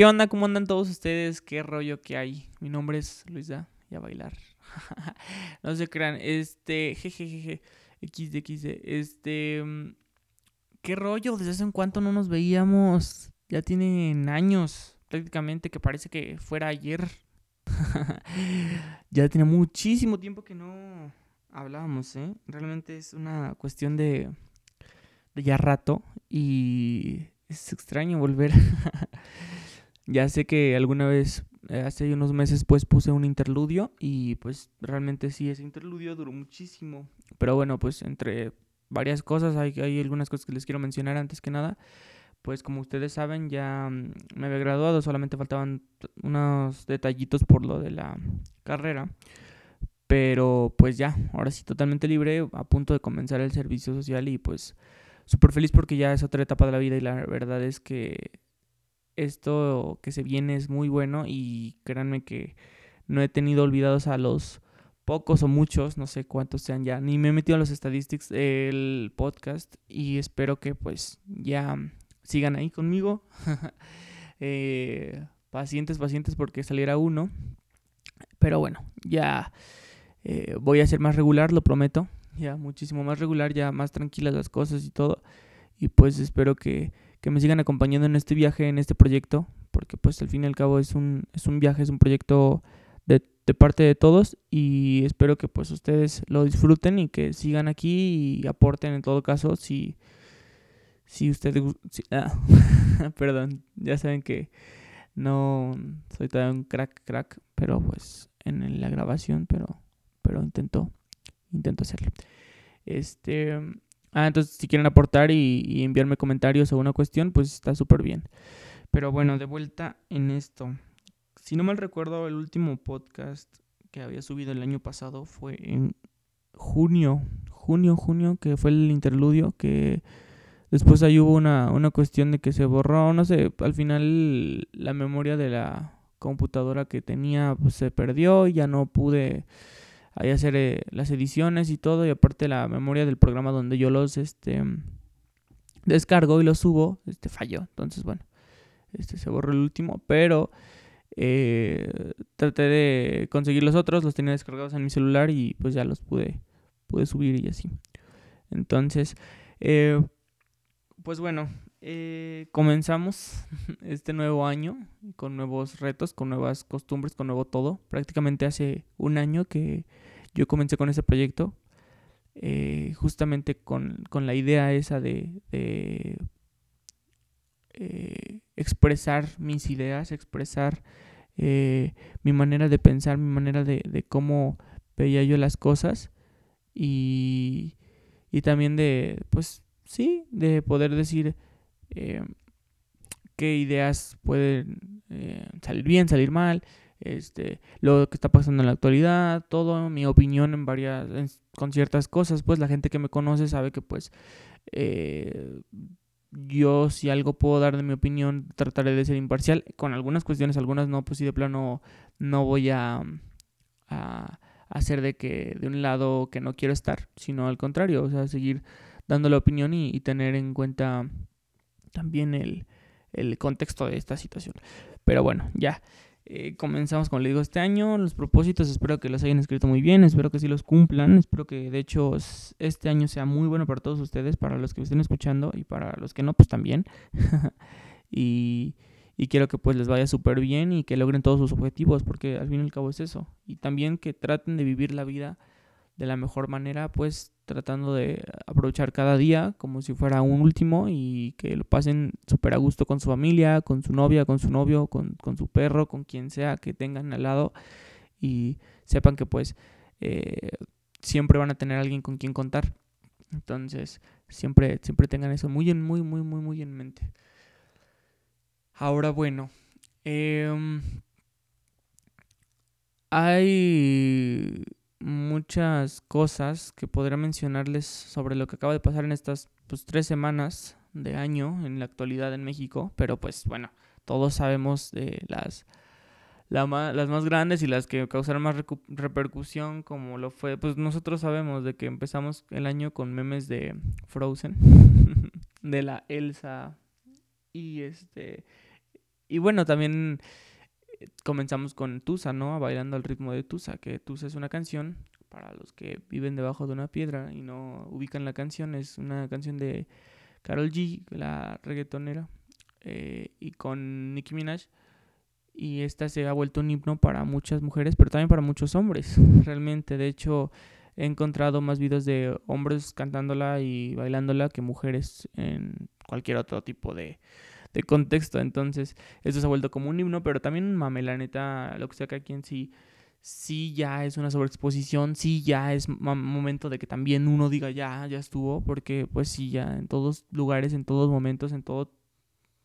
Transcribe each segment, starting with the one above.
¿qué onda? ¿Cómo andan todos ustedes? ¿Qué rollo que hay? Mi nombre es Luisa y a bailar. no se crean, este, jejejeje, XD, XD, este, mm, ¿qué rollo? ¿Desde hace un cuánto no nos veíamos? Ya tienen años, prácticamente, que parece que fuera ayer. ya tiene muchísimo tiempo que no hablábamos, ¿eh? Realmente es una cuestión de, de ya rato y es extraño volver. ya sé que alguna vez, eh, hace unos meses, pues puse un interludio y pues realmente sí, ese interludio duró muchísimo. Pero bueno, pues entre varias cosas, hay, hay algunas cosas que les quiero mencionar antes que nada pues como ustedes saben ya mm, me había graduado, solamente faltaban unos detallitos por lo de la carrera. Pero pues ya, ahora sí totalmente libre, a punto de comenzar el servicio social y pues súper feliz porque ya es otra etapa de la vida y la verdad es que esto que se viene es muy bueno y créanme que no he tenido olvidados a los pocos o muchos, no sé cuántos sean ya, ni me he metido en los statistics del podcast y espero que pues ya sigan ahí conmigo. Eh, pacientes, pacientes porque saliera uno. Pero bueno, ya eh, voy a ser más regular, lo prometo. Ya muchísimo más regular, ya más tranquilas las cosas y todo. Y pues espero que, que, me sigan acompañando en este viaje, en este proyecto. Porque pues al fin y al cabo es un, es un viaje, es un proyecto de, de parte de todos. Y espero que pues ustedes lo disfruten y que sigan aquí y aporten en todo caso si si ustedes... ah, perdón, ya saben que no soy todavía un crack, crack, pero pues en la grabación, pero, pero intento, intento hacerlo. Este... Ah, entonces si quieren aportar y, enviarme comentarios o una cuestión, pues está súper bien. Pero bueno, de vuelta en esto. Si no mal recuerdo, el último podcast que había subido el año pasado fue en junio, junio, junio, que fue el interludio que Después ahí hubo una, una cuestión de que se borró, no sé, al final la memoria de la computadora que tenía pues, se perdió y ya no pude ahí hacer eh, las ediciones y todo y aparte la memoria del programa donde yo los este descargo y los subo este falló. Entonces bueno este se borró el último pero eh, traté de conseguir los otros los tenía descargados en mi celular y pues ya los pude pude subir y así. Entonces eh, pues bueno, eh, comenzamos este nuevo año con nuevos retos, con nuevas costumbres, con nuevo todo. Prácticamente hace un año que yo comencé con ese proyecto, eh, justamente con, la idea esa de, eh, expresar mis ideas, expresar mi manera de pensar, mi manera de, de, cómo veía yo las cosas y, y también de, pues, sí, de poder decir eh, qué ideas pueden eh, salir bien, salir mal, este, lo que está pasando en la actualidad, todo, mi opinión en varias, con ciertas cosas, pues la gente que me conoce sabe que pues eh, yo si algo puedo dar de mi opinión trataré de ser imparcial, con algunas cuestiones, algunas no, pues sí de plano no voy a hacer de que de un lado que no quiero estar, sino al contrario, o sea, seguir dando la opinión y, tener en cuenta también el, contexto de esta situación. Pero bueno, ya. Eh, comenzamos, como le digo, este año. Los propósitos espero que los hayan escrito muy bien, espero que sí los cumplan, espero que de hecho este año sea muy bueno para todos ustedes, para los que me estén escuchando y para los que no, pues también. y, y, quiero que pues les vaya súper bien y que logren todos sus objetivos, porque al fin y al cabo es eso. Y también que traten de vivir la vida de la mejor manera, pues tratando de aprovechar cada día como si fuera un último y que lo pasen súper a gusto con su familia, con su novia, con su novio, con, su perro, con quien sea que tengan al lado y sepan que pues eh, siempre van a tener alguien con quien contar. Entonces, siempre, siempre tengan eso muy, en, muy, muy, muy, muy en mente. Ahora, bueno, em, hay muchas cosas que podría mencionarles sobre lo que acaba de pasar en estas pues, tres semanas de año en la actualidad en México, pero pues bueno, todos sabemos de las, las más grandes y las que causaron más repercusión, como lo fue, pues nosotros sabemos de que empezamos el año con memes de Frozen, de la Elsa y este y bueno, también comenzamos con Tusa, ¿no? Bailando al ritmo de Tusa, que Tusa es una canción para los que viven debajo de una piedra y no ubican la canción, es una canción de Carol G, la reggaetonera, eh, y con Nicki Minaj. Y esta se ha vuelto un himno para muchas mujeres, pero también para muchos hombres, realmente. De hecho, he encontrado más videos de hombres cantándola y bailándola que mujeres en cualquier otro tipo de, de contexto. Entonces, esto se ha vuelto como un himno, pero también mame, la neta, lo que sea que aquí en sí, sí ya es una sobreexposición, sí ya es momento de que también uno diga ya, ya estuvo, porque pues sí, ya en todos lugares, en todos momentos, en todo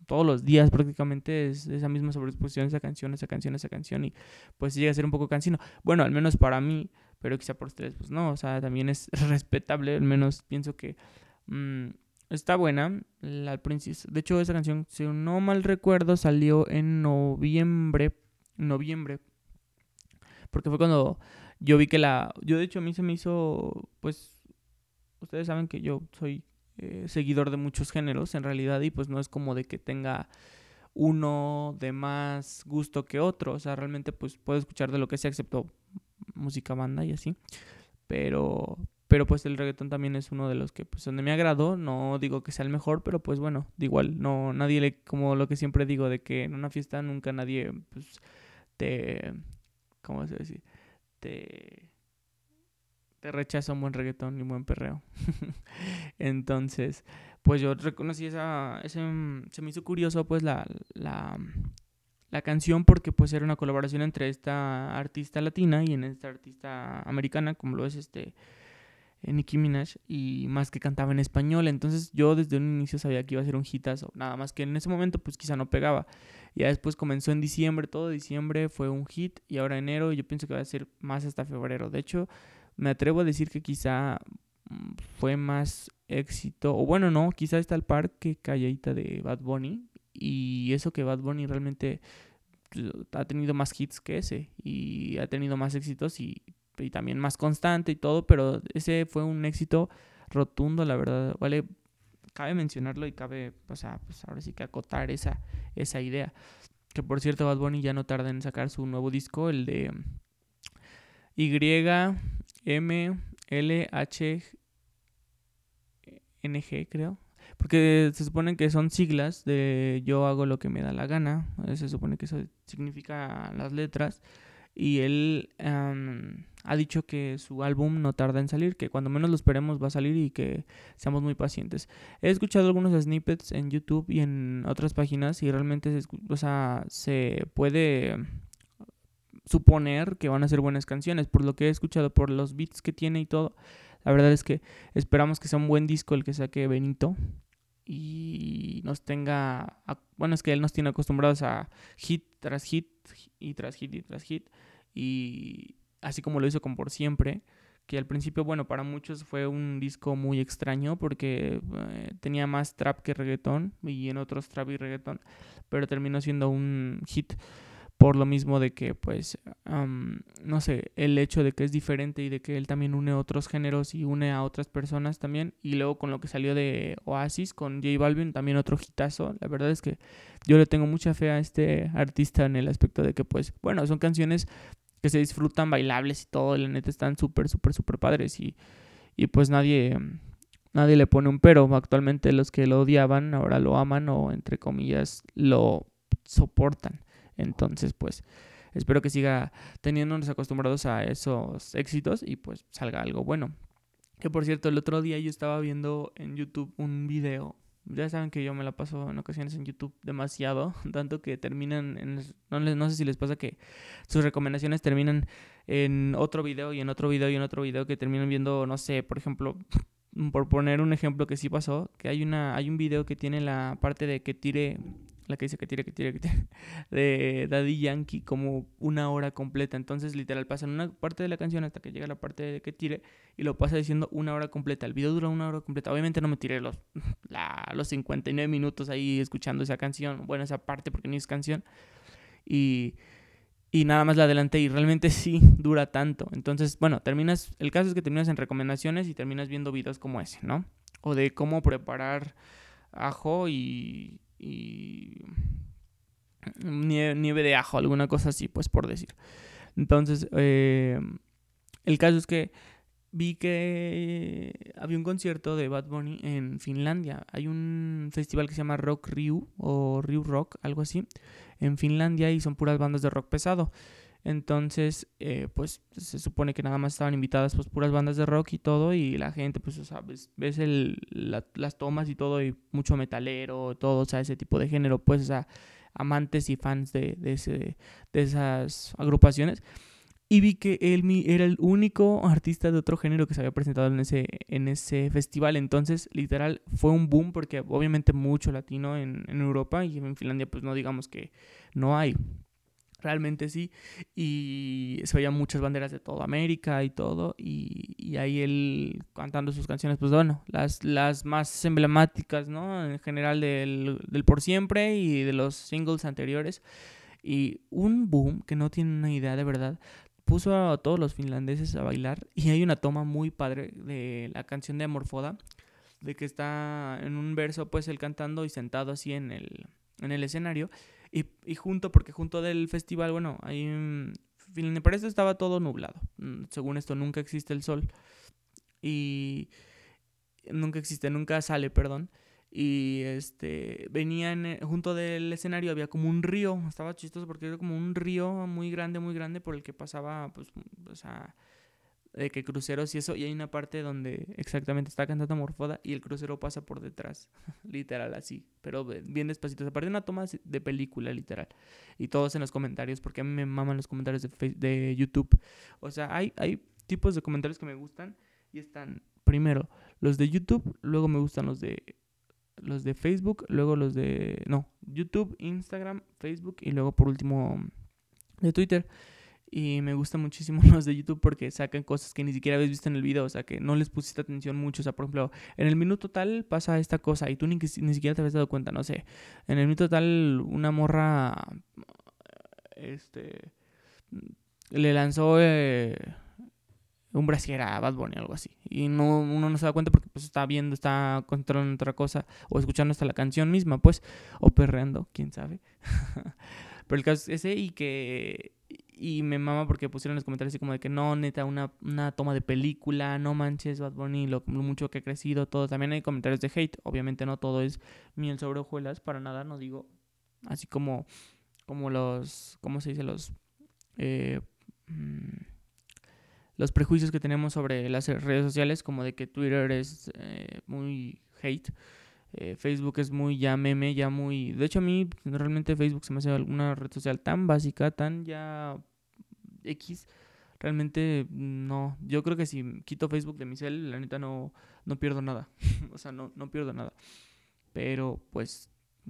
todos los días prácticamente es esa misma sobreexposición, esa canción, esa canción, esa canción y pues llega a ser un poco cansino. Bueno, al menos para mí, pero quizá por ustedes pues no, o sea, también es respetable, al menos pienso que mm, Está buena, la Princess. De hecho, esa canción, si no mal recuerdo, salió en noviembre. Noviembre. Porque fue cuando yo vi que la... Yo de hecho a mí se me hizo, pues... Ustedes saben que yo soy eh, seguidor de muchos géneros en realidad y pues no es como de que tenga uno de más gusto que otro. O sea, realmente pues puedo escuchar de lo que sea excepto música banda y así. Pero, pero pues el reggaetón también es uno de los que pues son de mi agrado. No digo que sea el mejor, pero pues bueno, igual, no, nadie le, como lo que siempre digo, de que en una fiesta nunca nadie pues te, ¿cómo se dice? Te, te rechaza un buen reggaetón y un buen perreo. Entonces, pues yo reconocí esa, ese, se me hizo curioso pues la, la, la canción porque pues era una colaboración entre esta artista latina y en esta artista americana, como lo es este Nicki Minaj y más que cantaba en español. Entonces yo desde un inicio sabía que iba a ser un hitazo. Nada más que en ese momento pues quizá no pegaba. Ya después comenzó en diciembre, todo diciembre fue un hit y ahora enero yo pienso que va a ser más hasta febrero. De hecho, me atrevo a decir que quizá mm, fue más éxito, o bueno, no, quizá está el par que Calladita de Bad Bunny. Y eso que Bad Bunny realmente ha tenido más hits que ese y ha tenido más éxitos y y también más constante y todo, pero ese fue un éxito rotundo, la verdad. Vale, cabe mencionarlo y cabe, o sea, pues ahora sí que acotar esa, esa idea. Que por cierto, Bad Bunny ya no tarda en sacar su nuevo disco, el de Y M L H N G, creo. Porque se supone que son siglas de yo hago lo que me da la gana. Se supone que eso significa las letras. Y él ha dicho que su álbum no tarda en salir, que cuando menos lo esperemos va a salir y que seamos muy pacientes. He escuchado algunos snippets en YouTube y en otras páginas y realmente se, o sea, se puede suponer que van a ser buenas canciones por lo que he escuchado, por los beats que tiene y todo. La verdad es que esperamos que sea un buen disco el que saque Benito y nos tenga, bueno, es que él nos tiene acostumbrados a hit tras hit y tras hit y tras hit y así como lo hizo con Por Siempre, que al principio, bueno, para muchos fue un disco muy extraño porque eh, tenía más trap que reggaetón y en otros trap y reggaetón, pero terminó siendo un hit por lo mismo de que, pues, no sé, el hecho de que es diferente y de que él también une otros géneros y une a otras personas también, y luego con lo que salió de Oasis, con J Balvin, también otro hitazo, la verdad es que yo le tengo mucha fe a este artista en el aspecto de que, pues, bueno, son canciones que se disfrutan bailables y todo, la neta están súper, súper, súper padres y, y pues nadie, nadie le pone un pero. Actualmente los que lo odiaban ahora lo aman o entre comillas lo soportan. Entonces pues espero que siga teniéndonos acostumbrados a esos éxitos y pues salga algo bueno. Que por cierto, el otro día yo estaba viendo en YouTube un video ya saben que yo me la paso en ocasiones en YouTube demasiado, tanto que terminan en... No, no sé si les pasa que sus recomendaciones terminan en otro video y en otro video y en otro video que terminan viendo, no sé, por ejemplo, por poner un ejemplo que sí pasó, que hay una hay un video que tiene la parte de que tire la que dice que tire, que tire, que tire, de Daddy Yankee como una hora completa. Entonces, literal, pasan una parte de la canción hasta que llega la parte de que tire y lo pasa diciendo una hora completa. El video dura una hora completa. Obviamente no me tiré los, la, los 59 minutos ahí escuchando esa canción, bueno, esa parte porque ni es canción. Y, y nada más la adelanté y realmente sí dura tanto. Entonces, bueno, terminas, el caso es que terminas en recomendaciones y terminas viendo videos como ese, ¿no? O de cómo preparar ajo y, y nieve, de ajo, alguna cosa así, pues por decir. Entonces, eh, el caso es que vi que había un concierto de Bad Bunny en Finlandia. Hay un festival que se llama Rock Ryu o Ryu Rock, algo así, en Finlandia y son puras bandas de rock pesado. Entonces, eh, pues se supone que nada más estaban invitadas pues puras bandas de rock y todo y la gente, pues, o sea, ves, las tomas y todo y mucho metalero, todo, o sea, ese tipo de género, pues, o sea, amantes y fans de, de esas agrupaciones y vi que él era el único artista de otro género que se había presentado en ese, en ese festival. Entonces, literal, fue un boom porque obviamente mucho latino en, en Europa y en Finlandia pues no digamos que no hay. Realmente sí. Y se veían muchas banderas de toda América y todo. Y, y, ahí él cantando sus canciones, pues bueno, las, las más emblemáticas, ¿no? En general del, del Por Siempre y de los singles anteriores. Y un boom que no tiene una idea de verdad puso a todos los finlandeses a bailar y hay una toma muy padre de la canción de Amorfoda, de que está en un verso pues él cantando y sentado así en el, en el escenario y, junto, porque junto del festival, bueno, ahí me parece estaba todo nublado, mm, según esto nunca existe el sol y nunca existe, nunca sale, perdón. Y este, venían eh, junto del escenario, había como un río, estaba chistoso porque era como un río muy grande, muy grande por el que pasaba, pues, o sea, de que cruceros y eso, y hay una parte donde exactamente está cantando Morfoda y el crucero pasa por detrás, literal así, pero bien despacito, aparte una toma de película, literal, y todos en los comentarios, porque a mí me maman los comentarios de, de YouTube, o sea, hay, hay tipos de comentarios que me gustan y están, primero, los de YouTube, luego me gustan los de los de Facebook, luego los de, no, YouTube, Instagram, Facebook y luego por último de Twitter. Y me gustan muchísimo los de YouTube porque sacan cosas que ni siquiera habéis visto en el video, o sea, que no les pusiste atención mucho. O sea, por ejemplo, en el minuto tal pasa esta cosa y tú ni, ni siquiera te habías dado cuenta, no sé. En el minuto tal, una morra, este, le lanzó... Eh, un brasier a Bad Bunny, algo así. Y no, uno no se da cuenta porque pues está viendo, está controlando otra cosa, o escuchando hasta la canción misma, pues, o perreando, quién sabe. Pero el caso es ese y que... Y me mama porque pusieron los comentarios así como de que no, neta, una, una toma de película, no manches Bad Bunny, lo, lo, mucho que ha crecido, todo. También hay comentarios de hate, obviamente no todo es miel sobre hojuelas, para nada, no digo así como, como los, ¿cómo se dice? Los... Eh, mm, los prejuicios que tenemos sobre las redes sociales, como de que Twitter es eh, muy hate, eh, Facebook es muy ya meme, ya muy... De hecho a mí realmente Facebook se me hace una red social tan básica, tan ya X, realmente no. Yo creo que si quito Facebook de mi cel, la neta no, no pierdo nada. o sea, no, no pierdo nada. Pero pues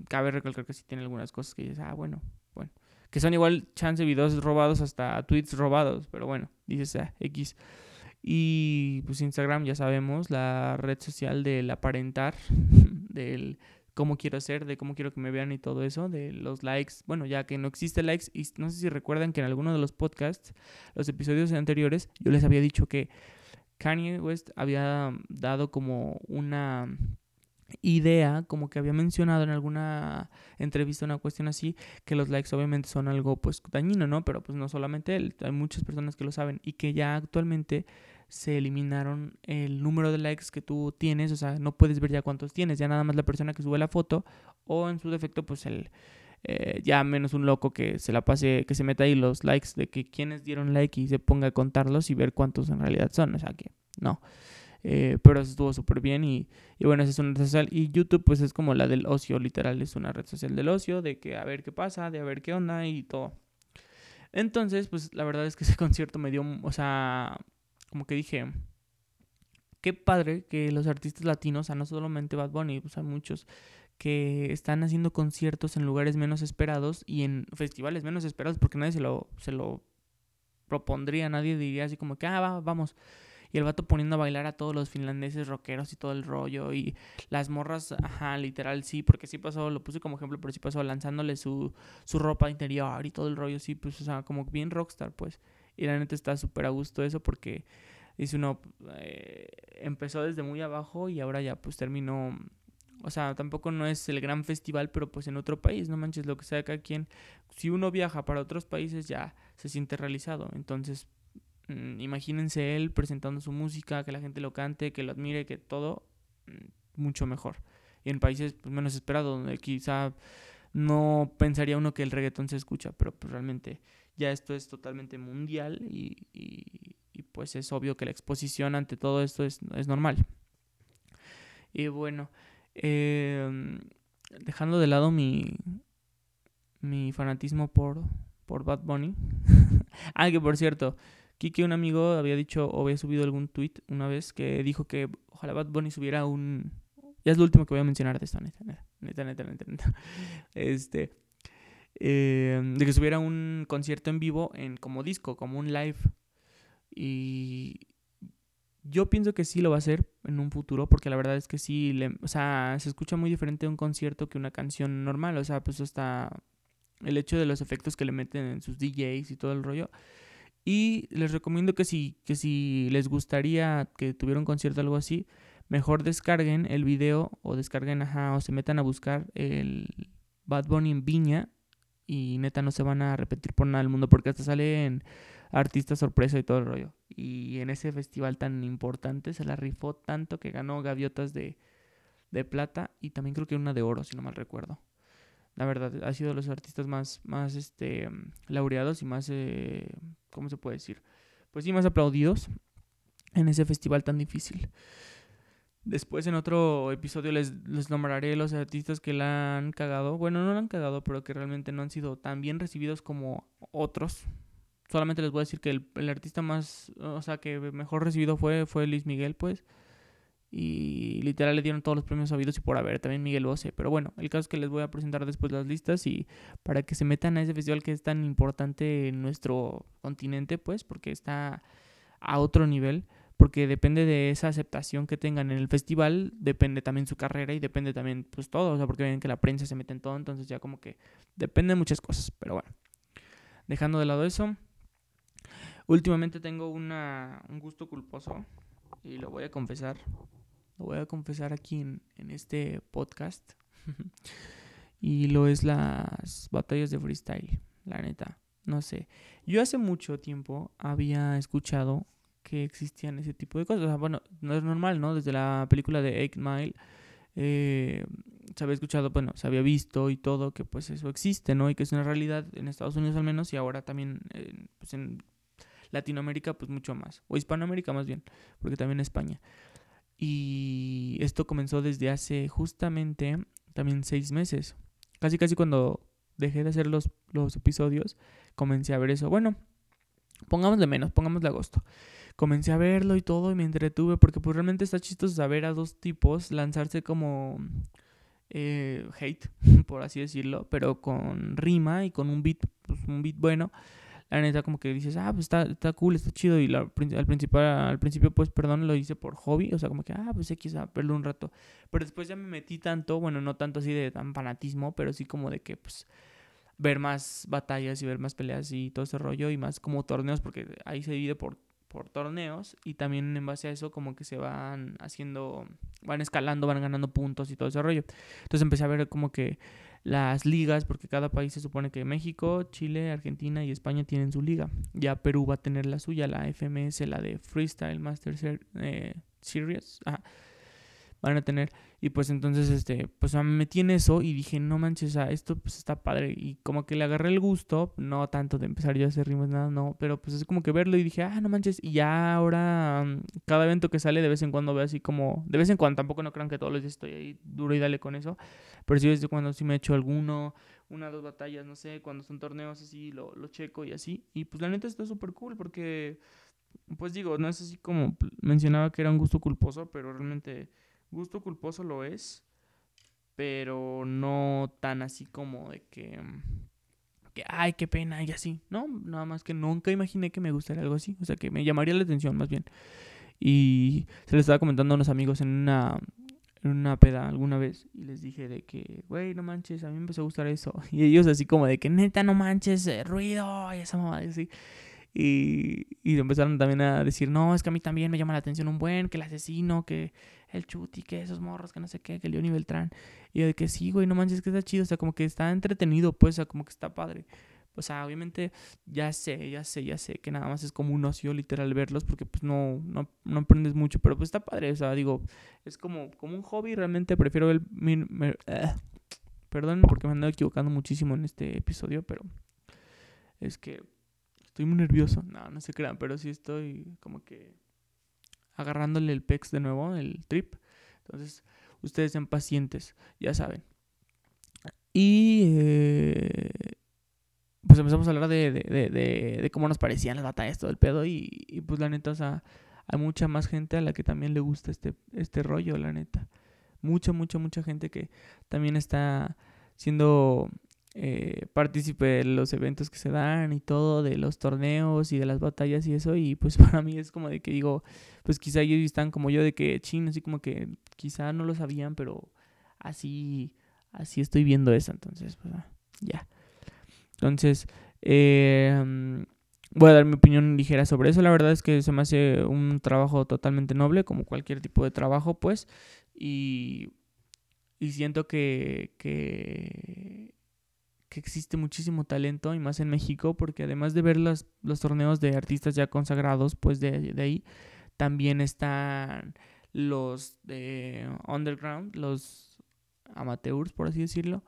cabe recalcar que sí tiene algunas cosas que dices, ah, bueno, bueno que son igual chance videos robados hasta tweets robados, pero bueno, dices ah, X. Y pues Instagram ya sabemos, la red social del aparentar, del cómo quiero ser, de cómo quiero que me vean y todo eso, de los likes. Bueno, ya que no existe likes, y no sé si recuerdan que en alguno de los podcasts, los episodios anteriores, yo les había dicho que Kanye West había dado como una idea, como que había mencionado en alguna entrevista una cuestión así, que los likes obviamente son algo pues dañino, ¿no? Pero pues no solamente él, hay muchas personas que lo saben y que ya actualmente se eliminaron el número de likes que tú tienes, o sea, no puedes ver ya cuántos tienes, ya nada más la persona que sube la foto o en su defecto pues el eh, ya menos un loco que se la pase, que se meta ahí los likes de que quienes dieron like y se ponga a contarlos y ver cuántos en realidad son, o sea que no. Eh, pero eso estuvo súper bien y, y, bueno, esa es una red social. Y YouTube pues es como la del ocio, literal, es una red social del ocio, de que a ver qué pasa, de a ver qué onda y todo. Entonces, pues la verdad es que ese concierto me dio, o sea, como que dije, qué padre que los artistas latinos, sea, no solamente Bad Bunny, o sea, muchos que están haciendo conciertos en lugares menos esperados y en festivales menos esperados porque nadie se lo, se lo propondría, nadie diría así como que, ah, va, vamos. y el vato poniendo a bailar a todos los finlandeses rockeros y todo el rollo y las morras, ajá, literal sí, porque sí pasó, lo puse como ejemplo, pero sí pasó lanzándole su, su ropa interior y todo el rollo, sí, pues, o sea, como bien rockstar, pues. Y la neta está súper a gusto eso porque dice uno, eh, empezó desde muy abajo y ahora ya pues terminó o sea, tampoco no es el gran festival, pero pues en otro país, no manches, lo que sea cada quien. Si uno viaja para otros países ya se siente realizado. Entonces, mm, imagínense él presentando su música, que la gente lo cante, que lo admire, que todo mm, mucho mejor. Y en países pues, menos esperados, donde quizá no pensaría uno que el reggaetón se escucha, pero pues realmente ya esto es totalmente mundial y, y, pues es obvio que la exposición ante todo esto es, normal. Y bueno, eh, dejando de lado mi, mi fanatismo por, por Bad Bunny. ah, que por cierto, Kiki, un amigo, había dicho o había subido algún tweet una vez que dijo que ojalá Bad Bunny subiera un. Ya es lo último que voy a mencionar de esto, neta, neta, neta, neta, neta. Este. Eh, de que subiera un concierto en vivo en como disco, como un live. Y, yo pienso que sí lo va a hacer en un futuro, porque la verdad es que sí, o sea, se escucha muy diferente un concierto que una canción normal, o sea, pues hasta el hecho de los efectos que le meten en sus DJs y todo el rollo. Y les recomiendo que si, que si les gustaría que tuviera un concierto o algo así, mejor descarguen el video o descarguen, ajá, o se metan a buscar el Bad Bunny en Viña y neta no se van a repetir por nada del mundo porque hasta sale en artista sorpresa y todo el rollo. Y en ese festival tan importante se la rifó tanto que ganó gaviotas de, de plata y también creo que una de oro, si no mal recuerdo. La verdad, ha sido de los artistas más, más este, laureados y más, eh, ¿cómo se puede decir? Pues sí, más aplaudidos en ese festival tan difícil. Después en otro episodio les, les nombraré los artistas que la han cagado. Bueno, no la han cagado, pero que realmente no han sido tan bien recibidos como otros solamente les voy a decir que el, artista más, o sea, que mejor recibido fue, fue Luis Miguel, pues. Y literal le dieron todos los premios habidos y por haber, también Miguel Bosé. Pero bueno, el caso es que les voy a presentar después las listas y para que se metan a ese festival que es tan importante en nuestro continente, pues, porque está a otro nivel. Porque depende de esa aceptación que tengan en el festival, depende también su carrera y depende también, pues todo. O sea, porque ven que la prensa se mete en todo, entonces ya como que depende de muchas cosas. Pero bueno, dejando de lado eso, Últimamente tengo una, un gusto culposo y lo voy a confesar. Lo voy a confesar aquí en, en este podcast. y lo es las batallas de freestyle, la neta. No sé. Yo hace mucho tiempo había escuchado que existían ese tipo de cosas. bueno, no es normal, ¿no? Desde la película de Eight Mile eh, se había escuchado, bueno, se había visto y todo que pues eso existe, ¿no? Y que es una realidad en Estados Unidos al menos y ahora también pues en Latinoamérica pues mucho más, o Hispanoamérica más bien, porque también España. Y esto comenzó desde hace justamente también seis meses. Casi casi cuando dejé de hacer los, los episodios, comencé a ver eso. Bueno, pongámosle menos, pongámosle agosto. Comencé a verlo y todo y me entretuve porque pues realmente está chistoso saber a dos tipos lanzarse como eh, hate, por así decirlo, pero con rima y con un beat, pues, un beat bueno la neta como que dices, ah, pues está, está cool, está chido. Y al, principio, al principio, pues, perdón, lo hice por hobby. O sea, como que, ah, pues X, a verlo un rato. Pero después ya me metí tanto, bueno, no tanto así de tan fanatismo, pero sí como de que, pues, ver más batallas y ver más peleas y todo ese rollo. Y más como torneos, porque ahí se divide por, por torneos. Y también en base a eso como que se van haciendo, van escalando, van ganando puntos y todo ese rollo. Entonces empecé a ver como que las ligas, porque cada país se supone que México, Chile, Argentina y España tienen su liga. Ya Perú va a tener la suya, la FMS, la de Freestyle Master eh, Series. Van a tener. Y pues entonces, este, pues me metí en eso y dije, no manches, esto pues está padre. Y como que le agarré el gusto, no tanto de empezar yo a hacer rimas, nada, no, pero pues es como que verlo y dije, ah, no manches. Y ya ahora, mm, cada evento que sale, de vez en cuando veo así como, de vez en cuando, tampoco no crean que todos los días estoy ahí duro y dale con eso. Pero sí, desde cuando sí me he hecho alguno, una dos batallas, no sé, cuando son torneos así, lo, lo checo y así. Y pues la neta está súper cool porque, pues digo, no es así como mencionaba que era un gusto culposo, pero realmente Gusto culposo lo es, pero no tan así como de que, que, ay, qué pena y así. No, nada más que nunca imaginé que me gustaría algo así. O sea, que me llamaría la atención más bien. Y se lo estaba comentando a unos amigos en una, en una peda alguna vez. Y les dije de que, güey, no manches, a mí me empezó a gustar eso. Y ellos así como de que, neta, no manches, eh, ruido y esa mamá así. Y, y empezaron también a decir, no, es que a mí también me llama la atención un buen, que el asesino, que el chuti, que esos morros, que no sé qué, que León y Beltrán. Y yo de que sí, güey, no manches, que está chido, o sea, como que está entretenido, pues, o sea, como que está padre. O sea, obviamente ya sé, ya sé, ya sé que nada más es como un ocio literal verlos porque pues no, no, no aprendes mucho, pero pues está padre, o sea, digo, es como, como un hobby, realmente prefiero el... Eh, perdón porque me ando equivocando muchísimo en este episodio, pero es que Estoy muy nervioso. No, no se crean, pero sí estoy como que agarrándole el pex de nuevo, el trip. Entonces, ustedes sean pacientes, ya saben. Y eh, pues empezamos a hablar de, de, de, cómo nos parecían las batallas, todo el pedo. Y, pues la neta, o sea, hay mucha más gente a la que también le gusta este, este rollo, la neta. Mucha, mucha, mucha gente que también está siendo eh, partícipe de los eventos que se dan y todo, de los torneos y de las batallas y eso, y pues para mí es como de que digo, pues quizá ellos están como yo de que ching, así como que quizá no lo sabían, pero así, así estoy viendo eso, entonces, pues ah, ya. Entonces, eh, voy a dar mi opinión ligera sobre eso, la verdad es que se me hace un trabajo totalmente noble, como cualquier tipo de trabajo, pues, y, y siento que, que que existe muchísimo talento y más en México porque además de ver los, los torneos de artistas ya consagrados, pues de, de, ahí también están los de underground, los amateurs, por así decirlo,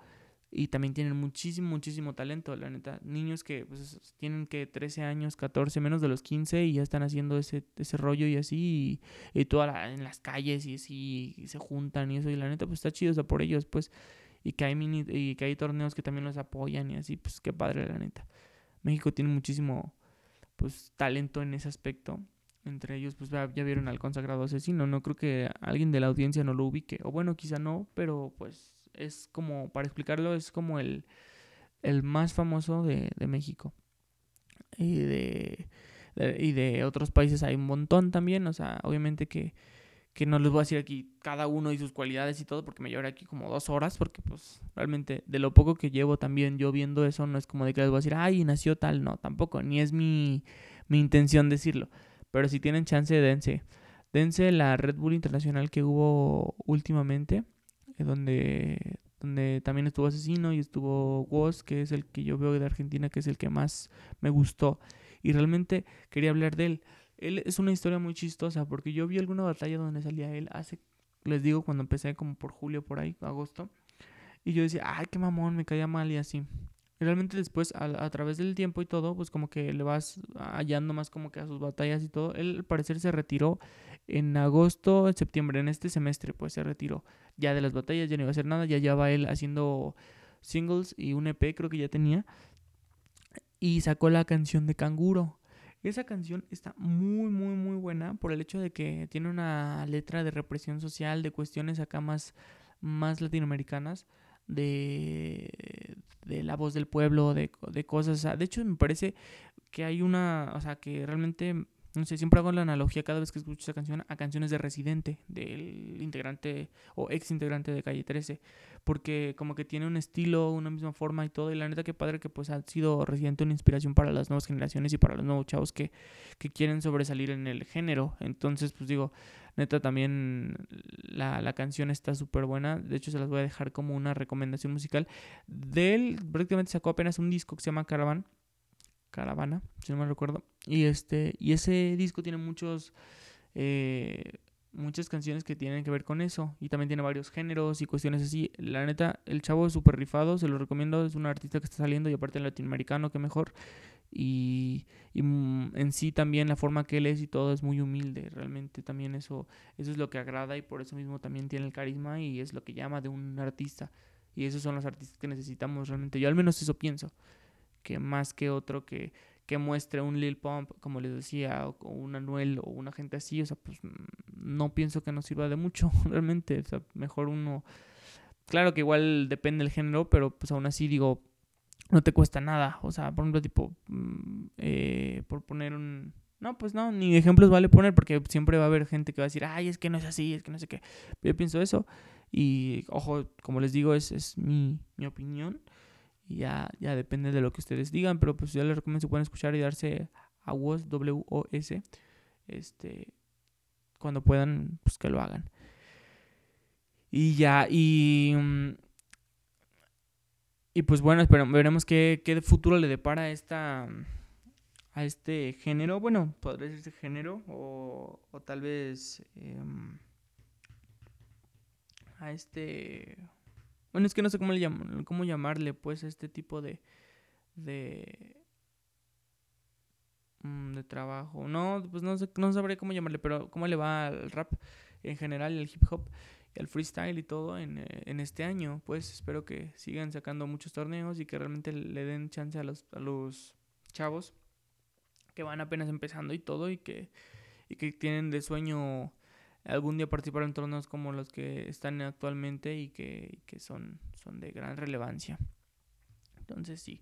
y también tienen muchísimo, muchísimo talento, la neta. Niños que pues, tienen que 13 años, 14, menos de los 15 y ya están haciendo ese, ese rollo y así, y, y toda en las calles y así, se juntan y eso, y la neta, pues está chido, o sea, por ellos, pues y que hay mini y que hay torneos que también los apoyan y así, pues qué padre la neta. México tiene muchísimo pues talento en ese aspecto. Entre ellos, pues ya, vieron al consagrado asesino. No creo que alguien de la audiencia no lo ubique. O bueno, quizá no, pero pues es como, para explicarlo, es como el, el más famoso de, de México. Y de, y de otros países hay un montón también. O sea, obviamente que que no les voy a decir aquí cada uno y sus cualidades y todo, porque me llevaré aquí como dos horas, porque pues realmente de lo poco que llevo también yo viendo eso, no es como de que les voy a decir, ay, nació tal, no, tampoco, ni es mi, mi intención decirlo. Pero si tienen chance, dense. Dense la Red Bull Internacional que hubo últimamente, eh, donde, donde también estuvo Asesino y estuvo Woz, que es el que yo veo de Argentina, que es el que más me gustó. Y realmente quería hablar de él él es una historia muy chistosa porque yo vi alguna batalla donde salía él hace, les digo, cuando empecé como por julio, por ahí, agosto. Y yo decía, ay, qué mamón, me caía mal y así. realmente después, a, través del tiempo y todo, pues como que le vas hallando más como que a sus batallas y todo. Él al parecer se retiró en agosto, en septiembre, en este semestre, pues se retiró ya de las batallas, ya no iba a hacer nada, ya ya va él haciendo singles y un EP creo que ya tenía. Y sacó la canción de Canguro. Esa canción está muy, muy, muy buena por el hecho de que tiene una letra de represión social, de cuestiones acá más, más latinoamericanas, de, de la voz del pueblo, de, de cosas. de hecho, me parece que hay una, o sea, que realmente no sé, siempre hago la analogía cada vez que escucho esa canción a canciones de Residente, del integrante o ex integrante de Calle 13, porque como que tiene un estilo, una misma forma y todo, y la neta que padre que pues ha sido Residente una inspiración para las nuevas generaciones y para los nuevos chavos que, que quieren sobresalir en el género, entonces pues digo, neta también la, la canción está súper buena, de hecho se las voy a dejar como una recomendación musical, de él prácticamente sacó apenas un disco que se llama Caravan, Caravana, si no me recuerdo. Y este, y ese disco tiene muchos, eh, muchas canciones que tienen que ver con eso. Y también tiene varios géneros y cuestiones así. La neta, el chavo es súper rifado, se lo recomiendo. Es un artista que está saliendo y aparte latinoamericano, que mejor. Y, y, mm, en sí también la forma que él es y todo es muy humilde. Realmente también eso, eso es lo que agrada y por eso mismo también tiene el carisma y es lo que llama de un artista. Y esos son los artistas que necesitamos realmente. Yo al menos eso pienso que más que otro que, que muestre un Lil Pump, como les decía, o, un Anuel o una gente así, o sea, pues mm, no pienso que nos sirva de mucho, realmente, o sea, mejor uno, claro que igual depende del género, pero pues aún así digo, no te cuesta nada, o sea, por ejemplo, tipo, mm, eh, por poner un, No, pues no, ni ejemplos vale poner porque siempre va a haber gente que va a decir, ay, es que no es así, es que no sé qué. Yo pienso eso y, ojo, como les digo, es, es mi, mi opinión ya, ya depende de lo que ustedes digan, pero pues ya les recomiendo si pueden escuchar y darse a WOS, W-O-S, este, cuando puedan, pues que lo hagan. Y ya, y... Mm, y pues bueno, veremos qué, qué futuro le depara a esta a este género. Bueno, podría ser género o, o tal vez em, a este... Bueno, es que no sé cómo, le cómo llamarle pues a este tipo de... de mm, de trabajo. No, pues no sé, no sabré cómo llamarle, pero cómo le va al rap en general, el hip hop el freestyle y todo en, eh, en, este año. Pues espero que sigan sacando muchos torneos y que realmente le den chance a los, a los chavos que van apenas empezando y todo y que, y que tienen de sueño algún día participar en torneos como los que están actualmente y que, que son, son de gran relevancia. Entonces sí.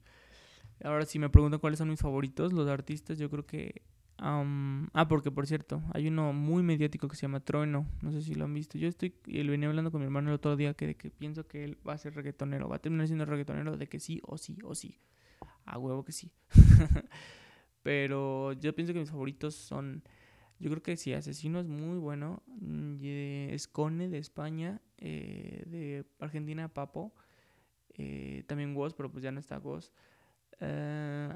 Ahora si me preguntan cuáles son mis favoritos, los artistas, yo creo que ah, porque por cierto, hay uno muy mediático que se llama Trueno. No sé si lo han visto. Yo estoy, él venía hablando con mi hermano el otro día que, de que pienso que él va a ser reggaetonero. Va a terminar siendo reggaetonero de que sí o sí o sí. A huevo que sí. Pero yo pienso que mis favoritos son. Yo creo que sí, Asesino es muy bueno. Mm, es Cone de España. Eh, de Argentina, Papo. Eh, también Woz, pero pues ya no está Woz. Eh,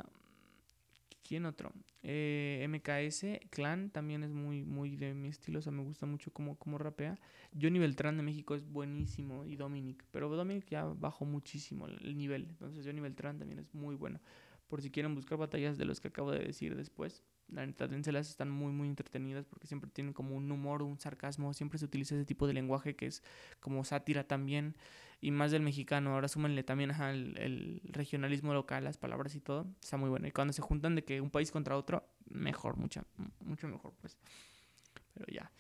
¿Quién otro? MKS, Clan, también es muy, muy de mi estilo, o sea, me gusta mucho cómo, cómo rapea. Johnny Beltrán de México es buenísimo y Dominic, pero Dominic ya bajó muchísimo el nivel, entonces Johnny Beltrán también es muy bueno. Por si quieren buscar batallas de los que acabo de decir después, la neta, las están muy, muy entretenidas porque siempre tienen como un humor, un sarcasmo, siempre se utiliza ese tipo de lenguaje que es como sátira también y más del mexicano. Ahora súmenle también el, regionalismo local, las palabras y todo. Está muy bueno. Y cuando se juntan de que un país contra otro, mejor, mucho, mucho mejor, pues. Pero ya.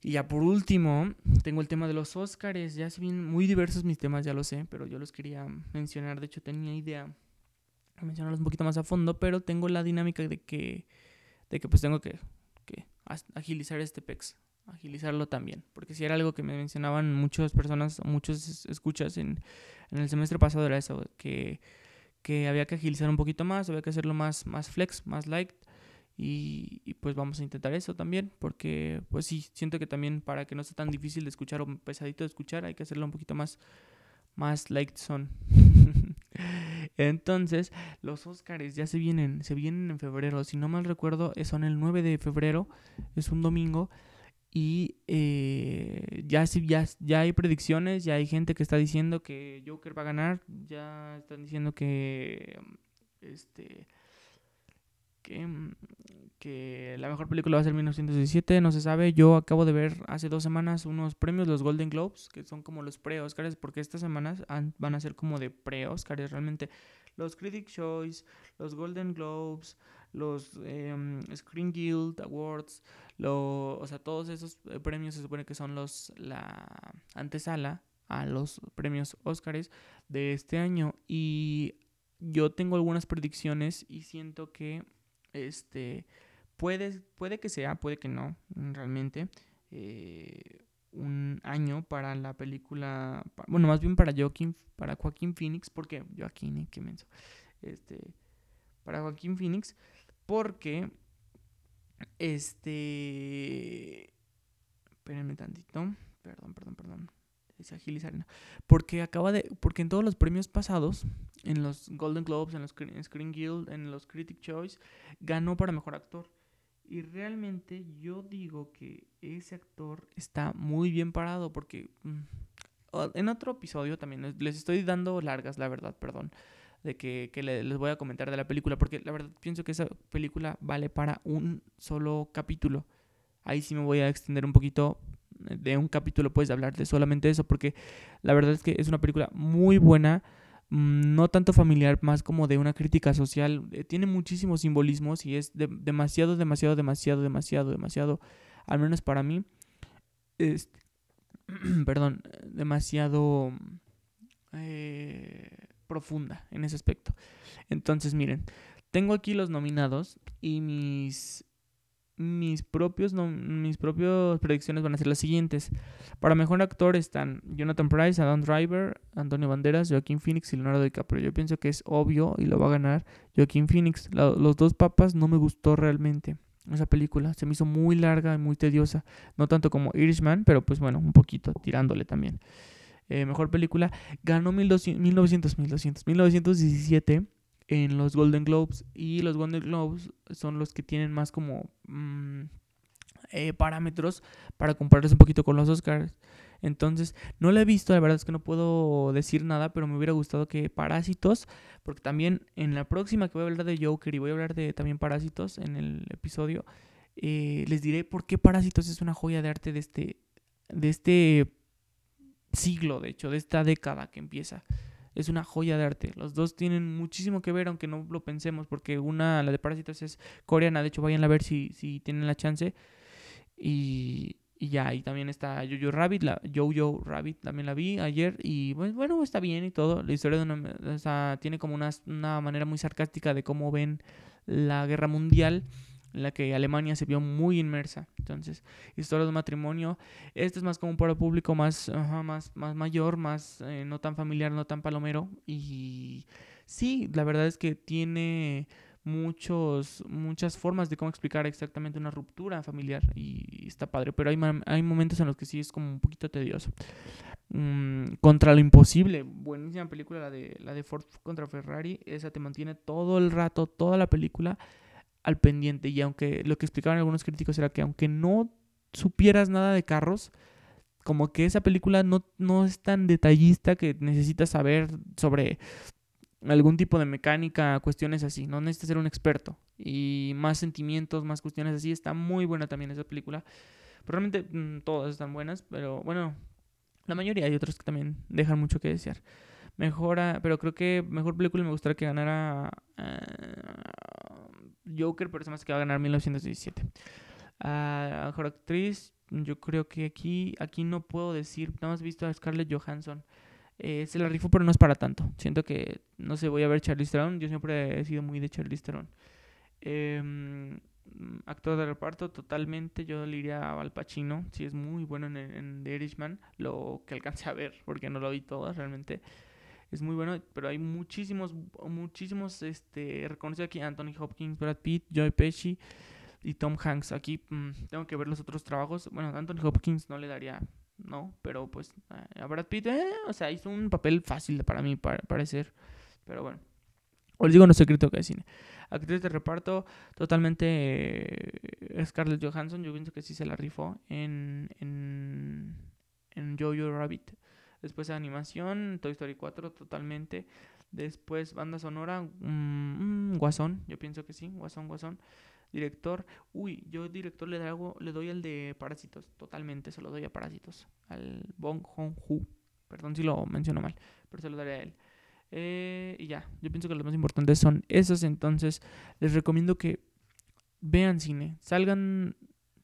Y ya por último, tengo el tema de los Óscares. Ya se vienen muy diversos mis temas, ya lo sé, pero yo los quería mencionar. De hecho, tenía idea mencionarlos un poquito más a fondo, pero tengo la dinámica de que, de que pues tengo que, que agilizar este PEX agilizarlo también. Porque si era algo que me mencionaban muchas personas, muchos escuchas en, en el semestre pasado, era eso, que, que, había que agilizar un poquito más, había que hacerlo más, más flex, más light. Y, y, pues vamos a intentar eso también, porque pues sí, siento que también para que no sea tan difícil de escuchar o pesadito de escuchar, hay que hacerlo un poquito más, más light son. Entonces, los Oscars ya se vienen, se vienen en febrero. Si no mal recuerdo, son el 9 de febrero, es un domingo. Y eh, ya, ya, ya hay predicciones, ya hay gente que está diciendo que Joker va a ganar, ya están diciendo que este que, que la mejor película va a ser 1917, no se sabe. Yo acabo de ver hace dos semanas unos premios, los Golden Globes, que son como los pre-Oscars, porque estas semanas van a ser como de pre-Oscars realmente. Los Critic Choice, los Golden Globes, los em, Screen Guild Awards, lo, o sea, todos esos eh, premios se supone que son los la antesala a los premios Oscars de este año y yo tengo algunas predicciones y siento que este puede puede que sea puede que no realmente eh, un año para la película bueno más bien para Joaquín para Joaquín Phoenix porque Joaquín eh, qué menso este para Joaquín Phoenix porque, este... Espérenme tantito. Perdón, perdón, perdón. Agilizar. Porque acaba de... Porque en todos los premios pasados, en los Golden Globes, en los Screen Guild, en los Critic Choice, ganó para Mejor Actor. Y realmente yo digo que ese actor está muy bien parado porque... Mm, en otro episodio también les estoy dando largas, la verdad, perdón de que, les voy a comentar de la película, porque la verdad pienso que esa película vale para un solo capítulo. Ahí sí me voy a extender un poquito. De un capítulo puedes hablar de solamente eso, porque la verdad es que es una película muy buena, mm, no tanto familiar, más como de una crítica social. Eh, tiene muchísimos simbolismos y es demasiado, demasiado, demasiado, demasiado, demasiado, al menos para mí, es, perdón, demasiado... Eh, profunda en ese aspecto. Entonces, miren, tengo aquí los nominados y mis mis propios mis propias predicciones van a ser las siguientes. Para mejor actor están Jonathan Price, Adam Driver, Antonio Banderas, Joaquín Phoenix y Leonardo DiCaprio. Yo pienso que es obvio y lo va a ganar Joaquín Phoenix. los dos papas no me gustó realmente esa película. Se me hizo muy larga y muy tediosa. No tanto como Irishman, pero pues bueno, un poquito tirándole también. Eh, mejor película. Ganó 1200, 1900, 1200, 1917 en los Golden Globes y los Golden Globes son los que tienen más como mm, eh, parámetros para compararse un poquito con los Oscars. Entonces, no la he visto, la verdad es que no puedo decir nada, pero me hubiera gustado que Parásitos, porque también en la próxima que voy a hablar de Joker y voy a hablar de también Parásitos en el episodio, eh, les diré por qué Parásitos es una joya de arte de este, de este siglo, de hecho, de esta década que empieza es una joya de arte. Los dos tienen muchísimo que ver, aunque no lo pensemos, porque una, la de Parásitos, es coreana. De hecho, vayan a ver si, si tienen la chance. Y, y ya, y también está Jojo Rabbit, la Jojo Rabbit, también la vi ayer. Y pues, bueno, está bien y todo. La historia de una, tiene como una, una manera muy sarcástica de cómo ven la guerra mundial en la que Alemania se vio muy inmersa. Entonces, historia de un matrimonio. Este es más como para el público más, más, más mayor, más eh, no tan familiar, no tan palomero. Y sí, la verdad es que tiene muchos, muchas formas de cómo explicar exactamente una ruptura familiar y está padre, pero hay, hay momentos en los que sí es como un poquito tedioso. Mm, contra lo imposible, buenísima película la de, la de Ford contra Ferrari, esa te mantiene todo el rato, toda la película al pendiente. Y aunque lo que explicaban algunos críticos era que aunque no supieras nada de carros, como que esa película no, no es tan detallista que necesitas saber sobre algún tipo de mecánica, cuestiones así. No necesitas ser un experto. Y más sentimientos, más cuestiones así. Está muy buena también esa película. Probablemente mm, todas están buenas, pero bueno, la mayoría hay otras que también dejan mucho que desear. Mejora, pero creo que mejor película me gustaría que ganara uh, Joker, pero se me hace que va a ganar 1917. Uh, mejor actriz, yo creo que aquí, aquí no puedo decir, nada más visto a Scarlett Johansson. Eh, se la rifó, pero no es para tanto. Siento que, no sé, voy a ver Charlize Theron. Yo siempre he sido muy de Charlize Theron. Eh, actor de reparto, totalmente. Yo le iría a Al Pacino. Sí, es muy bueno en, en The Irishman. Lo que alcance a ver, porque no lo vi todo realmente es muy bueno, pero hay muchísimos, muchísimos, este, reconocidos aquí, Anthony Hopkins, Brad Pitt, Joy Pesci y Tom Hanks. Aquí mm, tengo que ver los otros trabajos. Bueno, Anthony Hopkins no le daría, no, pero pues a Brad Pitt, eh, o sea, hizo un papel fácil para mí, para parecer, pero bueno. Os digo, no sé crítico de cine. Actriz de reparto, totalmente eh, Scarlett Johansson. Yo pienso que sí se la rifó en, en, en Jojo Rabbit. Después animación, Toy Story 4 totalmente. Después banda sonora, mm, mm, Guasón, yo pienso que sí, Guasón, Guasón. Director, uy, yo director le, doy, le doy el de Parásitos, totalmente, se lo doy a Parásitos, al Bong Joon-ho. Perdón si lo menciono mal, pero se lo daré a él. Eh, y ya, yo pienso que los más importantes son esos, entonces les recomiendo que vean cine, salgan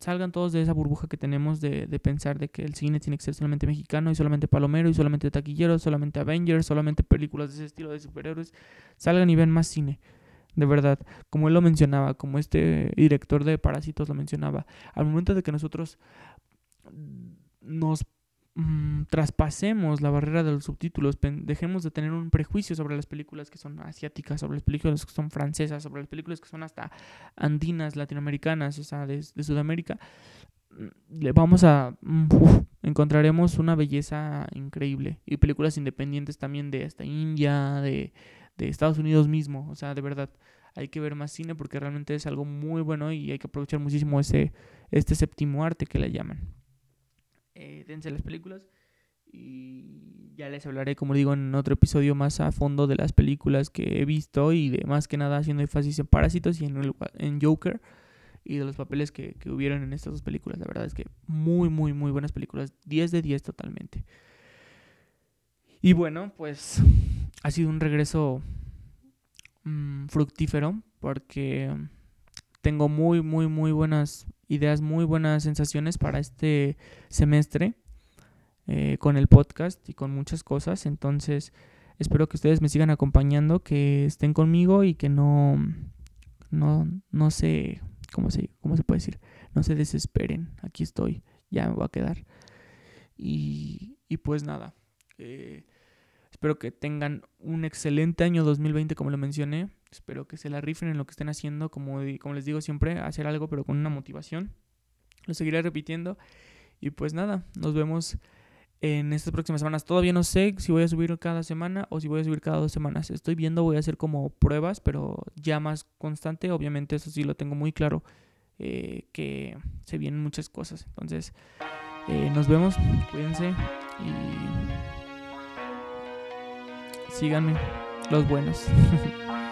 salgan todos de esa burbuja que tenemos de, pensar de que el cine tiene que ser solamente mexicano y solamente palomero y solamente taquillero, solamente Avengers, solamente películas de ese estilo de superhéroes. Salgan y vean más cine. De verdad, como él lo mencionaba, como este director de Parásitos lo mencionaba, al momento de que nosotros nos Mm, traspasemos la barrera de los subtítulos, dejemos de tener un prejuicio sobre las películas que son asiáticas, sobre las películas que son francesas, sobre las películas que son hasta andinas, latinoamericanas, o sea, de, Sudamérica, mm, le vamos a... Mm, encontraremos una belleza increíble. Y películas independientes también de hasta India, de, de Estados Unidos mismo, o sea, de verdad hay que ver más cine porque realmente es algo muy bueno y hay que aprovechar muchísimo ese este séptimo arte que le llaman eh, dense las películas. Y ya les hablaré, como digo, en otro episodio más a fondo de las películas que he visto y de más que nada haciendo énfasis en Parásitos y en, en Joker y de los papeles que, que, hubieron en estas dos películas. La verdad es que muy, muy, muy buenas películas. 10 de 10 totalmente. Y bueno, pues ha sido un regreso mm, fructífero porque tengo muy, muy, muy buenas ideas, muy buenas sensaciones para este semestre eh, con el podcast y con muchas cosas. Entonces, espero que ustedes me sigan acompañando, que estén conmigo y que no no, no se, ¿cómo se, cómo se puede decir? No se desesperen, aquí estoy, ya me voy a quedar. Y, y pues nada, eh, espero que tengan un excelente año 2020 como lo mencioné. Espero que se la rifen en lo que estén haciendo, como, como les digo siempre, hacer algo pero con una motivación. Lo seguiré repitiendo. Y pues nada, nos vemos en estas próximas semanas. Todavía no sé si voy a subir cada semana o si voy a subir cada dos semanas. Estoy viendo, voy a hacer como pruebas, pero ya más constante. Obviamente eso sí lo tengo muy claro, eh, que se vienen muchas cosas. Entonces, eh, nos vemos, cuídense y síganme, los buenos.